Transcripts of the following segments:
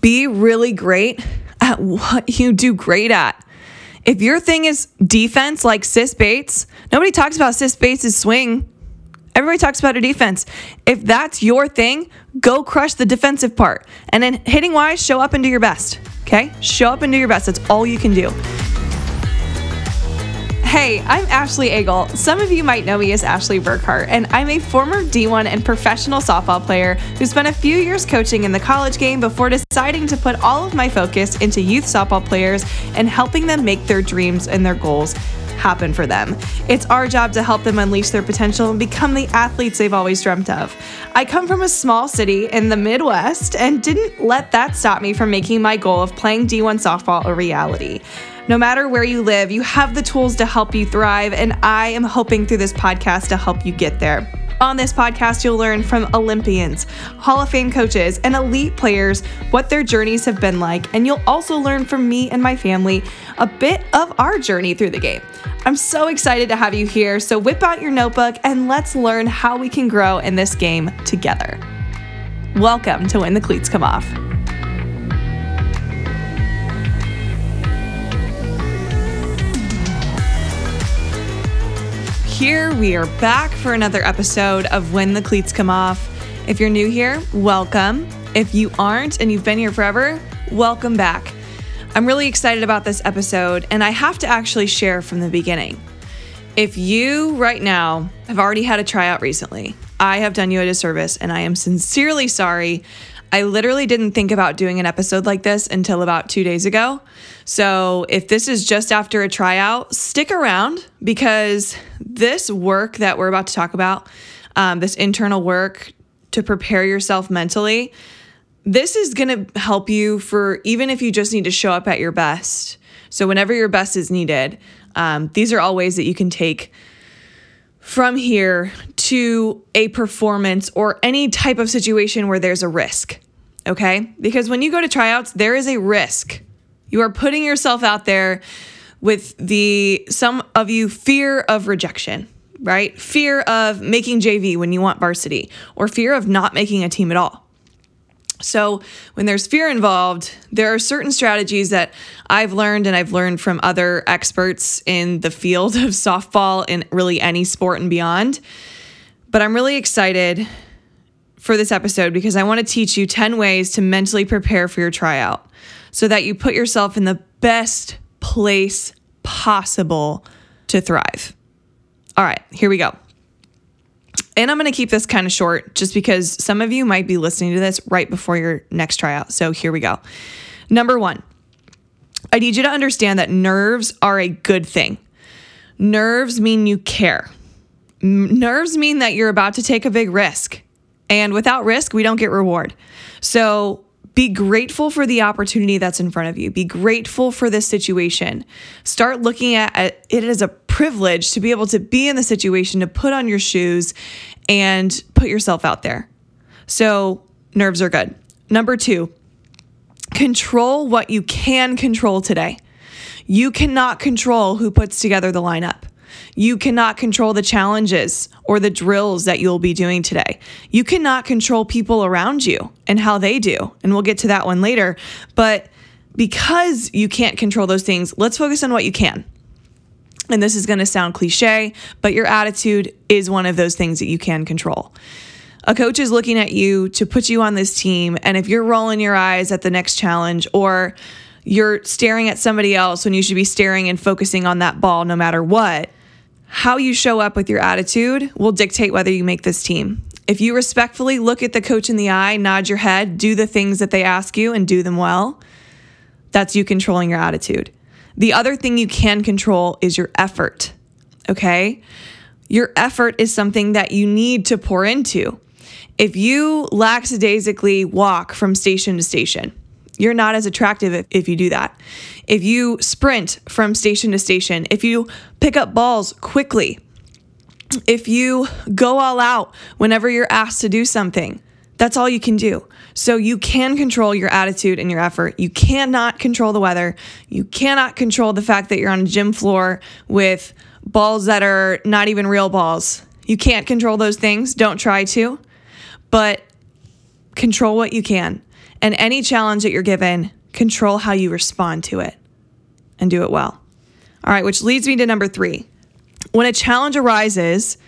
Be really great at what you do great at. If your thing is defense like Sis Bates, nobody talks about Sis Bates' swing. Everybody talks about her defense. If that's your thing, go crush the defensive part. And then hitting wise, show up and do your best. Okay? Show up and do your best. That's all you can do. Hey, I'm Ashley Eagle. Some of you might know me as Ashley Burkhart, and I'm a former D1 and professional softball player who spent a few years coaching in the college game before deciding to put all of my focus into youth softball players and helping them make their dreams and their goals happen for them. It's our job to help them unleash their potential and become the athletes they've always dreamt of. I come from a small city in the Midwest and didn't let that stop me from making my goal of playing D1 softball a reality. No matter where you live, you have the tools to help you thrive, and I am hoping through this podcast to help you get there. On this podcast, you'll learn from Olympians, Hall of Fame coaches, and elite players what their journeys have been like, and you'll also learn from me and my family a bit of our journey through the game. I'm so excited to have you here, so whip out your notebook and let's learn how we can grow in this game together. Welcome to When the Cleats Come Off. Here. We are back for another episode of When the Cleats Come Off. If you're new here, welcome. If you aren't and you've been here forever, welcome back. I'm really excited about this episode, and I have to actually share from the beginning. If you right now have already had a tryout recently, I have done you a disservice, and I am sincerely sorry. I literally didn't think about doing an episode like this until about two days ago. So if this is just after a tryout, stick around because this work that we're about to talk about, um, this internal work to prepare yourself mentally, this is going to help you for even if you just need to show up at your best. So whenever your best is needed, um, these are all ways that you can take from here to a performance or any type of situation where there's a risk. Okay? Because when you go to tryouts, there is a risk. You are putting yourself out there with the some of you fear of rejection, right? Fear of making JV when you want varsity or fear of not making a team at all. So, when there's fear involved, there are certain strategies that I've learned and I've learned from other experts in the field of softball and really any sport and beyond. But I'm really excited for this episode because I want to teach you 10 ways to mentally prepare for your tryout so that you put yourself in the best place possible to thrive. All right, here we go. And I'm going to keep this kind of short just because some of you might be listening to this right before your next tryout. So here we go. Number one, I need you to understand that nerves are a good thing. Nerves mean you care. Nerves mean that you're about to take a big risk. And without risk, we don't get reward. So be grateful for the opportunity that's in front of you. Be grateful for this situation. Start looking at it as a privilege to be able to be in the situation, to put on your shoes and put yourself out there. So, nerves are good. Number two, control what you can control today. You cannot control who puts together the lineup. You cannot control the challenges or the drills that you'll be doing today. You cannot control people around you and how they do. And we'll get to that one later. But because you can't control those things, let's focus on what you can. And this is going to sound cliche, but your attitude is one of those things that you can control. A coach is looking at you to put you on this team. And if you're rolling your eyes at the next challenge or you're staring at somebody else when you should be staring and focusing on that ball no matter what, how you show up with your attitude will dictate whether you make this team. If you respectfully look at the coach in the eye, nod your head, do the things that they ask you, and do them well, that's you controlling your attitude. The other thing you can control is your effort, okay? Your effort is something that you need to pour into. If you lackadaisically walk from station to station, you're not as attractive if, if you do that. If you sprint from station to station, if you pick up balls quickly, if you go all out whenever you're asked to do something, that's all you can do. So you can control your attitude and your effort. You cannot control the weather. You cannot control the fact that you're on a gym floor with balls that are not even real balls. You can't control those things. Don't try to, but control what you can. And any challenge that you're given, control how you respond to it and do it well. All right, which leads me to number three. When a challenge arises,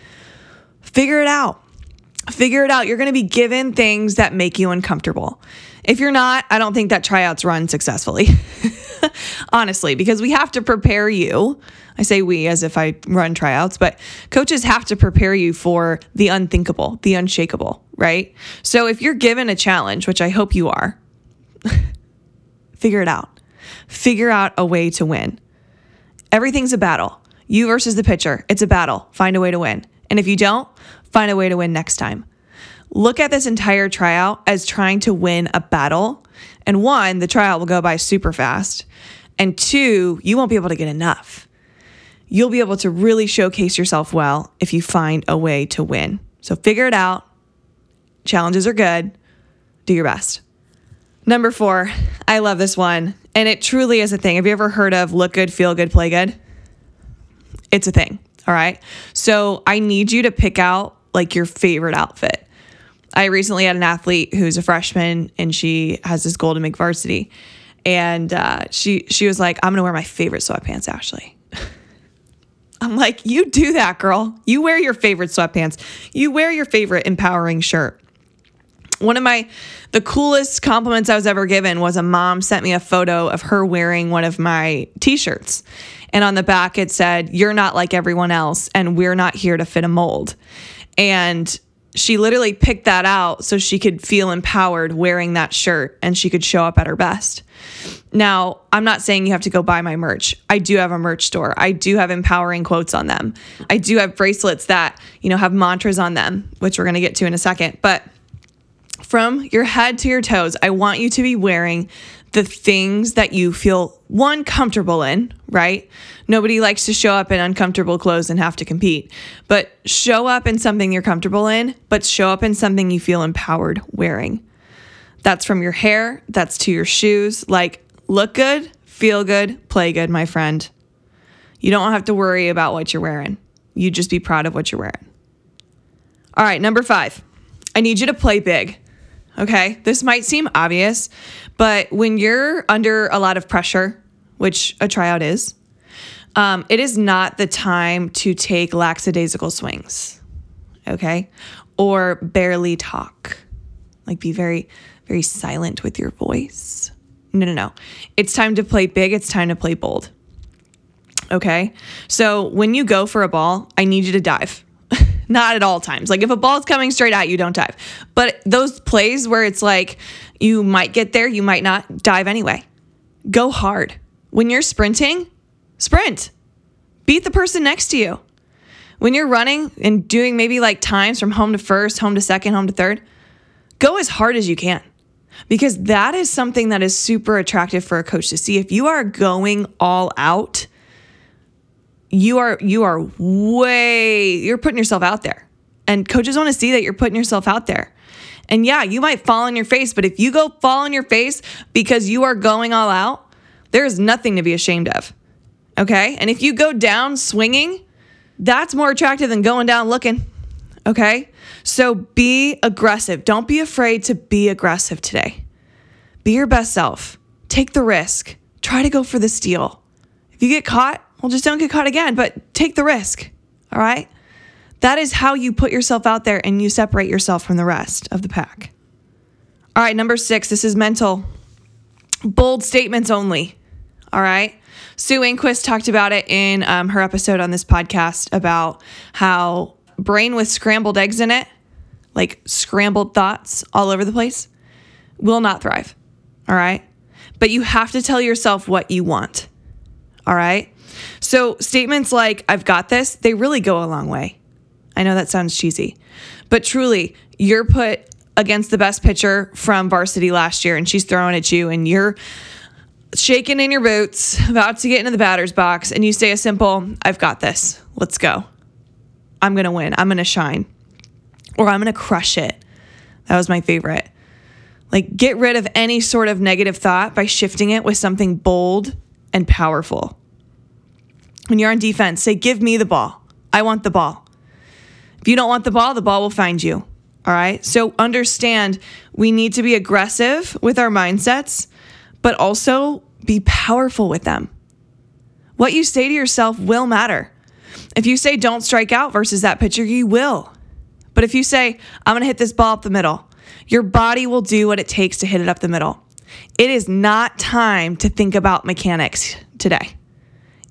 figure it out. Figure it out. You're going to be given things that make you uncomfortable. If you're not, I don't think that tryouts run successfully. Honestly, because we have to prepare you. I say we as if I run tryouts, but coaches have to prepare you for the unthinkable, the unshakable, right? So if you're given a challenge, which I hope you are, figure it out. Figure out a way to win. Everything's a battle. You versus the pitcher, it's a battle. Find a way to win. And if you don't, find a way to win next time. Look at this entire tryout as trying to win a battle. And one, the tryout will go by super fast. And two, you won't be able to get enough. You'll be able to really showcase yourself well if you find a way to win. So figure it out. Challenges are good. Do your best. Number four, I love this one. And it truly is a thing. Have you ever heard of look good, feel good, play good? It's a thing. All right. So I need you to pick out like your favorite outfit. I recently had an athlete who's a freshman and she has this goal to make varsity. And uh, she she was like, I'm gonna wear my favorite sweatpants, Ashley. I'm like, you do that, girl. You wear your favorite sweatpants. You wear your favorite empowering shirt. One of my the coolest compliments I was ever given was a mom sent me a photo of her wearing one of my t-shirts. And on the back it said, "You're not like everyone else and we're not here to fit a mold." And she literally picked that out so she could feel empowered wearing that shirt and she could show up at her best. Now, I'm not saying you have to go buy my merch. I do have a merch store. I do have empowering quotes on them. I do have bracelets that, you know, have mantras on them, which we're going to get to in a second. But from your head to your toes, I want you to be wearing the things that you feel one comfortable in, right? Nobody likes to show up in uncomfortable clothes and have to compete, but show up in something you're comfortable in, but show up in something you feel empowered wearing. That's from your hair, that's to your shoes. Like, look good, feel good, play good, my friend. You don't have to worry about what you're wearing. You just be proud of what you're wearing. All right, number five, I need you to play big. Okay, this might seem obvious, but when you're under a lot of pressure, which a tryout is, um, it is not the time to take lackadaisical swings. Okay, or barely talk, like be very, very silent with your voice. No, no, no. It's time to play big. It's time to play bold. Okay, so when you go for a ball, I need you to dive not at all times. Like if a ball's coming straight at you, don't dive. But those plays where it's like you might get there, you might not dive anyway. Go hard. When you're sprinting, sprint. Beat the person next to you. When you're running and doing maybe like times from home to first, home to second, home to third, go as hard as you can. Because that is something that is super attractive for a coach to see. If you are going all out, you are you are way you're putting yourself out there. And coaches want to see that you're putting yourself out there. And yeah, you might fall on your face, but if you go fall on your face because you are going all out, there is nothing to be ashamed of. Okay? And if you go down swinging, that's more attractive than going down looking. Okay? So be aggressive. Don't be afraid to be aggressive today. Be your best self. Take the risk. Try to go for the steal. If you get caught, well, just don't get caught again, but take the risk. All right. That is how you put yourself out there and you separate yourself from the rest of the pack. All right. Number six, this is mental. Bold statements only. All right. Sue Enquist talked about it in um, her episode on this podcast about how brain with scrambled eggs in it, like scrambled thoughts all over the place, will not thrive. All right. But you have to tell yourself what you want. All right. So statements like, I've got this, they really go a long way. I know that sounds cheesy, but truly, you're put against the best pitcher from varsity last year and she's throwing at you and you're shaking in your boots, about to get into the batter's box, and you say a simple, I've got this. Let's go. I'm to win. I'm to shine. Or I'm to crush it. That was my favorite. Like, get rid of any sort of negative thought by shifting it with something bold and powerful. When you're on defense, say, Give me the ball. I want the ball. If you don't want the ball, the ball will find you. All right. So understand we need to be aggressive with our mindsets, but also be powerful with them. What you say to yourself will matter. If you say don't strike out versus that pitcher, you will. But if you say, I'm going to hit this ball up the middle, your body will do what it takes to hit it up the middle. It is not time to think about mechanics today.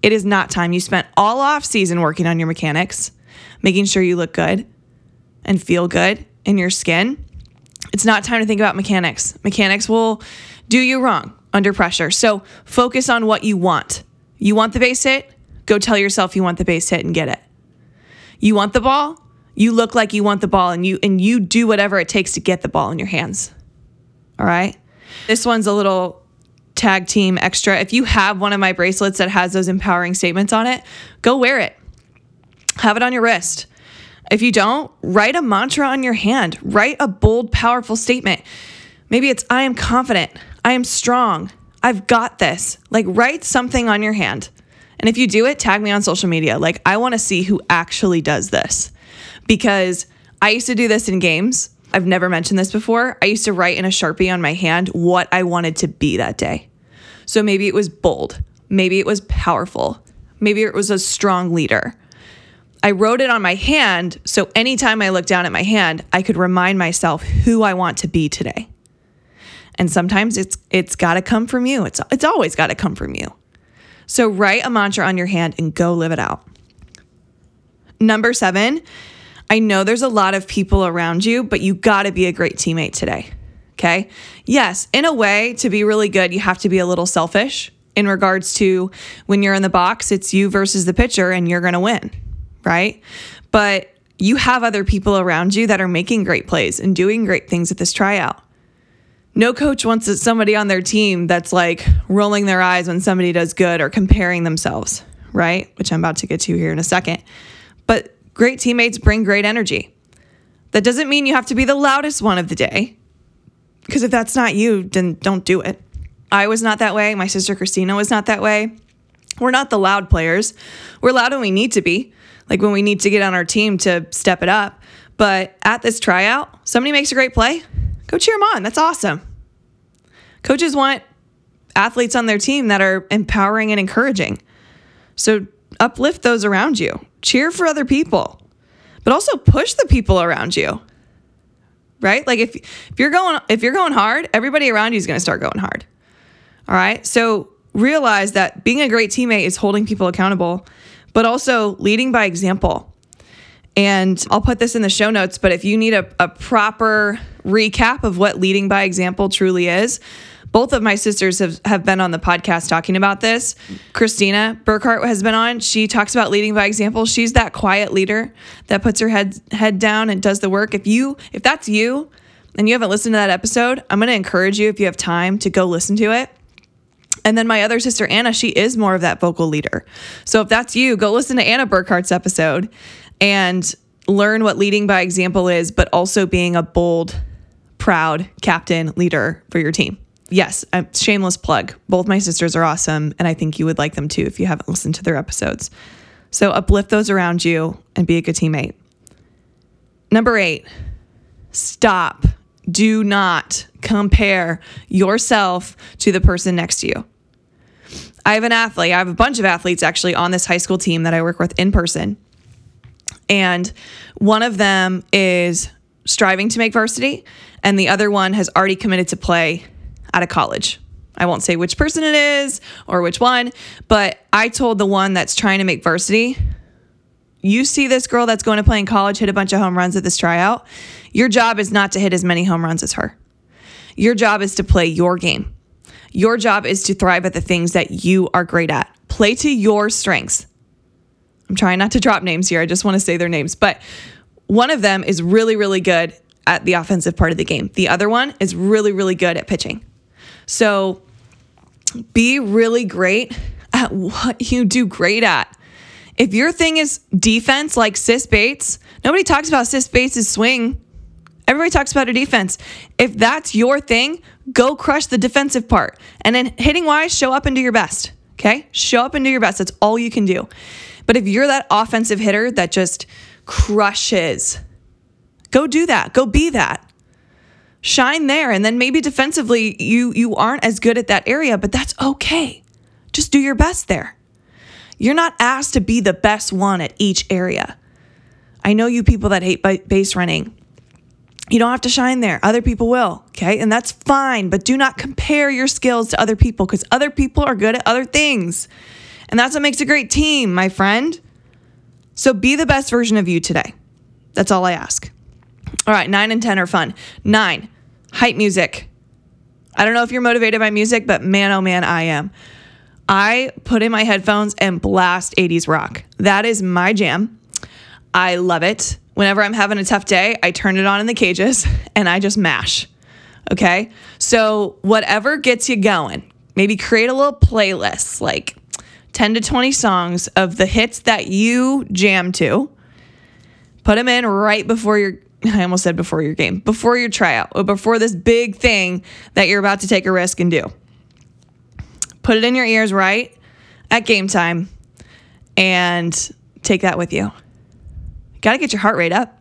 It is not time. You spent all off season working on your mechanics, making sure you look good and feel good in your skin. It's not time to think about mechanics. Mechanics will do you wrong under pressure. So focus on what you want. You want the base hit? Go tell yourself you want the base hit and get it. You want the ball? You look like you want the ball and you and you do whatever it takes to get the ball in your hands. All right? This one's a little tag team extra. If you have one of my bracelets that has those empowering statements on it, go wear it. Have it on your wrist. If you don't, write a mantra on your hand. Write a bold, powerful statement. Maybe it's I am confident. I am strong. I've got this. Like, write something on your hand. And if you do it, tag me on social media. Like, I want to see who actually does this because I used to do this in games. I've never mentioned this before. I used to write in a Sharpie on my hand what I wanted to be that day. So maybe it was bold, maybe it was powerful, maybe it was a strong leader. I wrote it on my hand so anytime I looked down at my hand, I could remind myself who I want to be today. And sometimes it's it's got to come from you. It's it's always got to come from you. So write a mantra on your hand and go live it out. Number 7, I know there's a lot of people around you, but you got to be a great teammate today. Okay? Yes, in a way to be really good, you have to be a little selfish in regards to when you're in the box, it's you versus the pitcher and you're going to win, right? But you have other people around you that are making great plays and doing great things at this tryout. No coach wants somebody on their team that's like rolling their eyes when somebody does good or comparing themselves, right? Which I'm about to get to here in a second. But great teammates bring great energy. That doesn't mean you have to be the loudest one of the day. Because if that's not you, then don't do it. I was not that way. My sister Christina was not that way. We're not the loud players. We're loud when we need to be, like when we need to get on our team to step it up. But at this tryout, somebody makes a great play, go cheer them on. That's awesome. Coaches want athletes on their team that are empowering and encouraging. So uplift those around you, cheer for other people, but also push the people around you. Right? Like if if you're going if you're going hard, everybody around you is going to start going hard. All right? So realize that being a great teammate is holding people accountable, but also leading by example. And I'll put this in the show notes, but if you need a, a proper recap of what leading by example truly is, both of my sisters have, have been on the podcast talking about this. Christina Burkhart has been on. She talks about leading by example. She's that quiet leader that puts her head head down and does the work. If you if that's you and you haven't listened to that episode, I'm going to encourage you if you have time to go listen to it. And then my other sister Anna, she is more of that vocal leader. So if that's you, go listen to Anna Burkhart's episode and learn what leading by example is, but also being a bold, proud captain leader for your team yes, a shameless plug. Both my sisters are awesome, and I think you would like them too if you haven't listened to their episodes. So uplift those around you and be a good teammate. Number eight, stop. Do not compare yourself to the person next to you. I have an athlete, I have a bunch of athletes actually on this high school team that I work with in person. And one of them is striving to make varsity, and the other one has already committed to play out of college. I won't say which person it is or which one, but I told the one that's trying to make varsity, you see this girl that's going to play in college hit a bunch of home runs at this tryout. Your job is not to hit as many home runs as her. Your job is to play your game. Your job is to thrive at the things that you are great at. Play to your strengths. I'm trying not to drop names here. I just want to say their names. But one of them is really, really good at the offensive part of the game. The other one is really, really good at pitching. So be really great at what you do great at. If your thing is defense, like Sis Bates, nobody talks about Sis Bates' swing. Everybody talks about her defense. If that's your thing, go crush the defensive part. And then hitting wise, show up and do your best. Okay? Show up and do your best. That's all you can do. But if you're that offensive hitter that just crushes, Go do that. Go be that. Shine there and then maybe defensively you you aren't as good at that area, but that's okay. Just do your best there. You're not asked to be the best one at each area. I know you people that hate base running. You don't have to shine there. Other people will, okay? And that's fine, but do not compare your skills to other people because other people are good at other things. And that's what makes a great team, my friend. So be the best version of you today. That's all I ask. All right, nine and 10 are fun. Nine, hype music. I don't know if you're motivated by music, but man, oh man, I am. I put in my headphones and blast 80s rock. That is my jam. I love it. Whenever I'm having a tough day, I turn it on in the cages and I just mash. Okay. So, whatever gets you going, maybe create a little playlist like 10 to 20 songs of the hits that you jam to. Put them in right before your, I almost said before your game, before your tryout, or before this big thing that you're about to take a risk and do. Put it in your ears right at game time and take that with you. Got to get your heart rate up.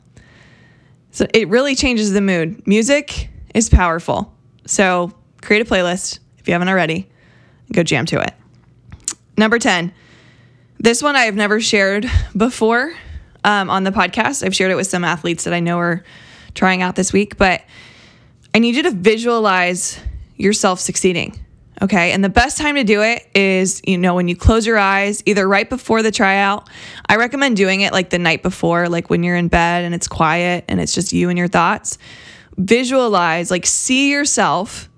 So it really changes the mood. Music is powerful. So create a playlist if you haven't already. Go jam to it. Number 10. This one I have never shared before um, on the podcast. I've shared it with some athletes that I know are trying out this week, but I need you to visualize yourself succeeding. Okay. And the best time to do it is, you know, when you close your eyes, either right before the tryout. I recommend doing it like the night before, like when you're in bed and it's quiet and it's just you and your thoughts. Visualize, like, see yourself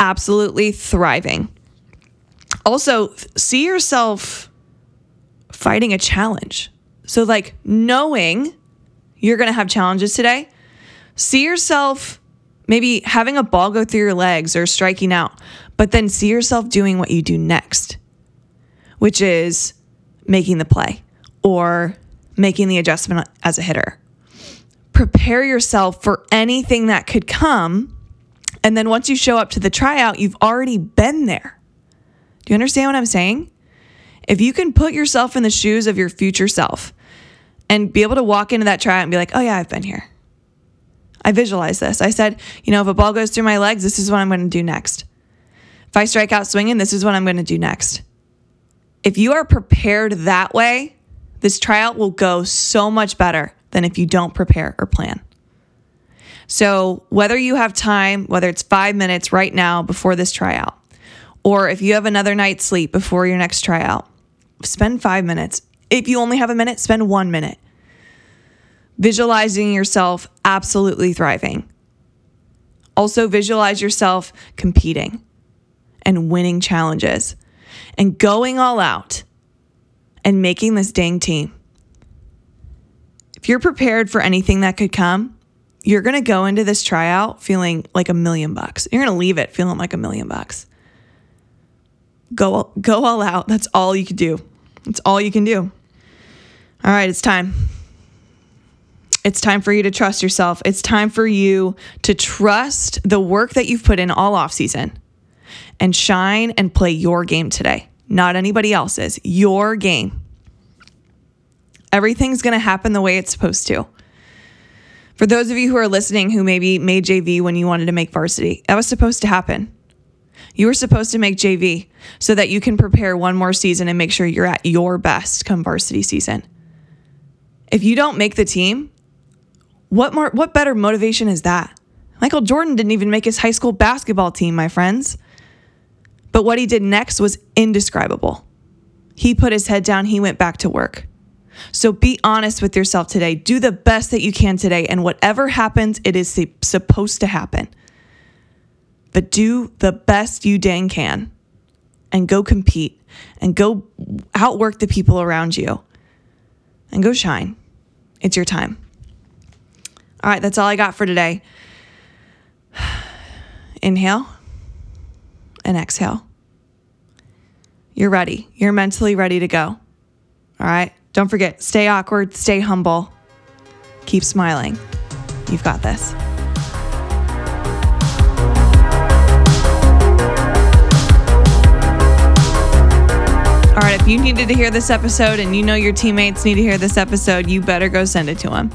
absolutely thriving. Also, see yourself fighting a challenge. So, like, knowing you're going to have challenges today, see yourself maybe having a ball go through your legs or striking out, but then see yourself doing what you do next, which is making the play or making the adjustment as a hitter. Prepare yourself for anything that could come. And then once you show up to the tryout, you've already been there. Do you understand what I'm saying? If you can put yourself in the shoes of your future self and be able to walk into that tryout and be like, oh, yeah, I've been here. I visualized this. I said, you know, if a ball goes through my legs, this is what I'm going to do next. If I strike out swinging, this is what I'm going to do next. If you are prepared that way, this tryout will go so much better than if you don't prepare or plan. So, whether you have time, whether it's five minutes right now before this tryout, or if you have another night's sleep before your next tryout, spend five minutes. If you only have a minute, spend one minute visualizing yourself absolutely thriving. Also, visualize yourself competing and winning challenges and going all out and making this dang team. If you're prepared for anything that could come, you're going to go into this tryout feeling like a million bucks. You're going to leave it feeling like a million bucks. Go go all out. That's all you can do. That's all you can do. All right, it's time. It's time for you to trust yourself. It's time for you to trust the work that you've put in all off season and shine and play your game today, not anybody else's, your game. Everything's going to happen the way it's supposed to. For those of you who are listening who maybe made JV when you wanted to make varsity, that was supposed to happen. You were supposed to make JV so that you can prepare one more season and make sure you're at your best come varsity season. If you don't make the team, what more what better motivation is that? Michael Jordan didn't even make his high school basketball team, my friends. But what he did next was indescribable. He put his head down, he went back to work. So be honest with yourself today. Do the best that you can today, and whatever happens, it is supposed to happen. But do the best you dang can and go compete and go outwork the people around you and go shine. It's your time. All right, that's all I got for today. Inhale and exhale. You're ready. You're mentally ready to go. All right. Don't forget, stay awkward, stay humble, keep smiling. You've got this. If you needed to hear this episode and you know your teammates need to hear this episode, you better go send it to them.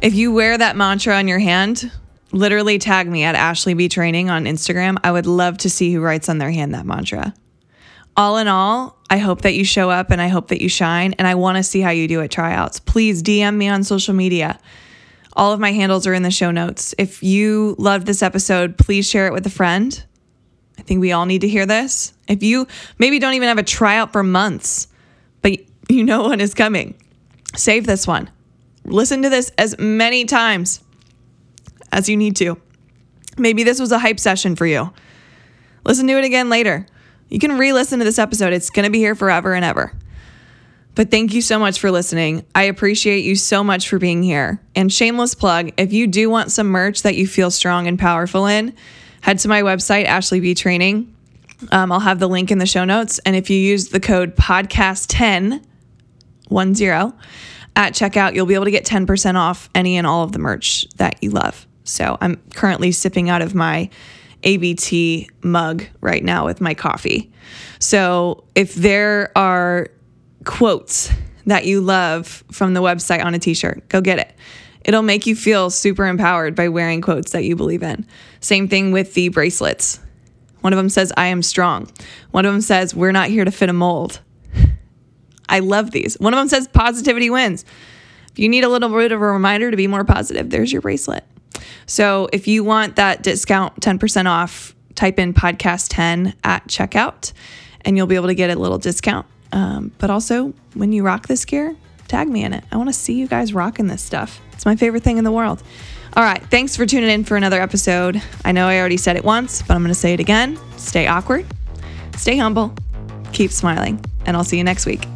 If you wear that mantra on your hand, literally tag me at Ashley B Training on Instagram. I would love to see who writes on their hand that mantra. All in all, I hope that you show up and I hope that you shine. And I want to see how you do at tryouts. Please DM me on social media. All of my handles are in the show notes. If you loved this episode, please share it with a friend. Think we all need to hear this. If you maybe don't even have a tryout for months, but you know one is coming, save this one. Listen to this as many times as you need to. Maybe this was a hype session for you. Listen to it again later. You can re listen to this episode, it's going to be here forever and ever. But thank you so much for listening. I appreciate you so much for being here. And shameless plug if you do want some merch that you feel strong and powerful in, head to my website, Ashley B Training. Um, I'll have the link in the show notes. And if you use the code podcast10, 10, at checkout, you'll be able to get 10% off any and all of the merch that you love. So I'm currently sipping out of my ABT mug right now with my coffee. So if there are quotes that you love from the website on a t shirt, go get it. It'll make you feel super empowered by wearing quotes that you believe in. Same thing with the bracelets. One of them says, I am strong. One of them says, We're not here to fit a mold. I love these. One of them says, Positivity wins. If you need a little bit of a reminder to be more positive, there's your bracelet. So if you want that discount 10% off, type in podcast 10 at checkout and you'll be able to get a little discount. Um, but also, when you rock this gear, tag me in it. I want to see you guys rocking this stuff. It's my favorite thing in the world. All right. Thanks for tuning in for another episode. I know I already said it once, but I'm going to say it again. Stay awkward, stay humble, keep smiling, and I'll see you next week.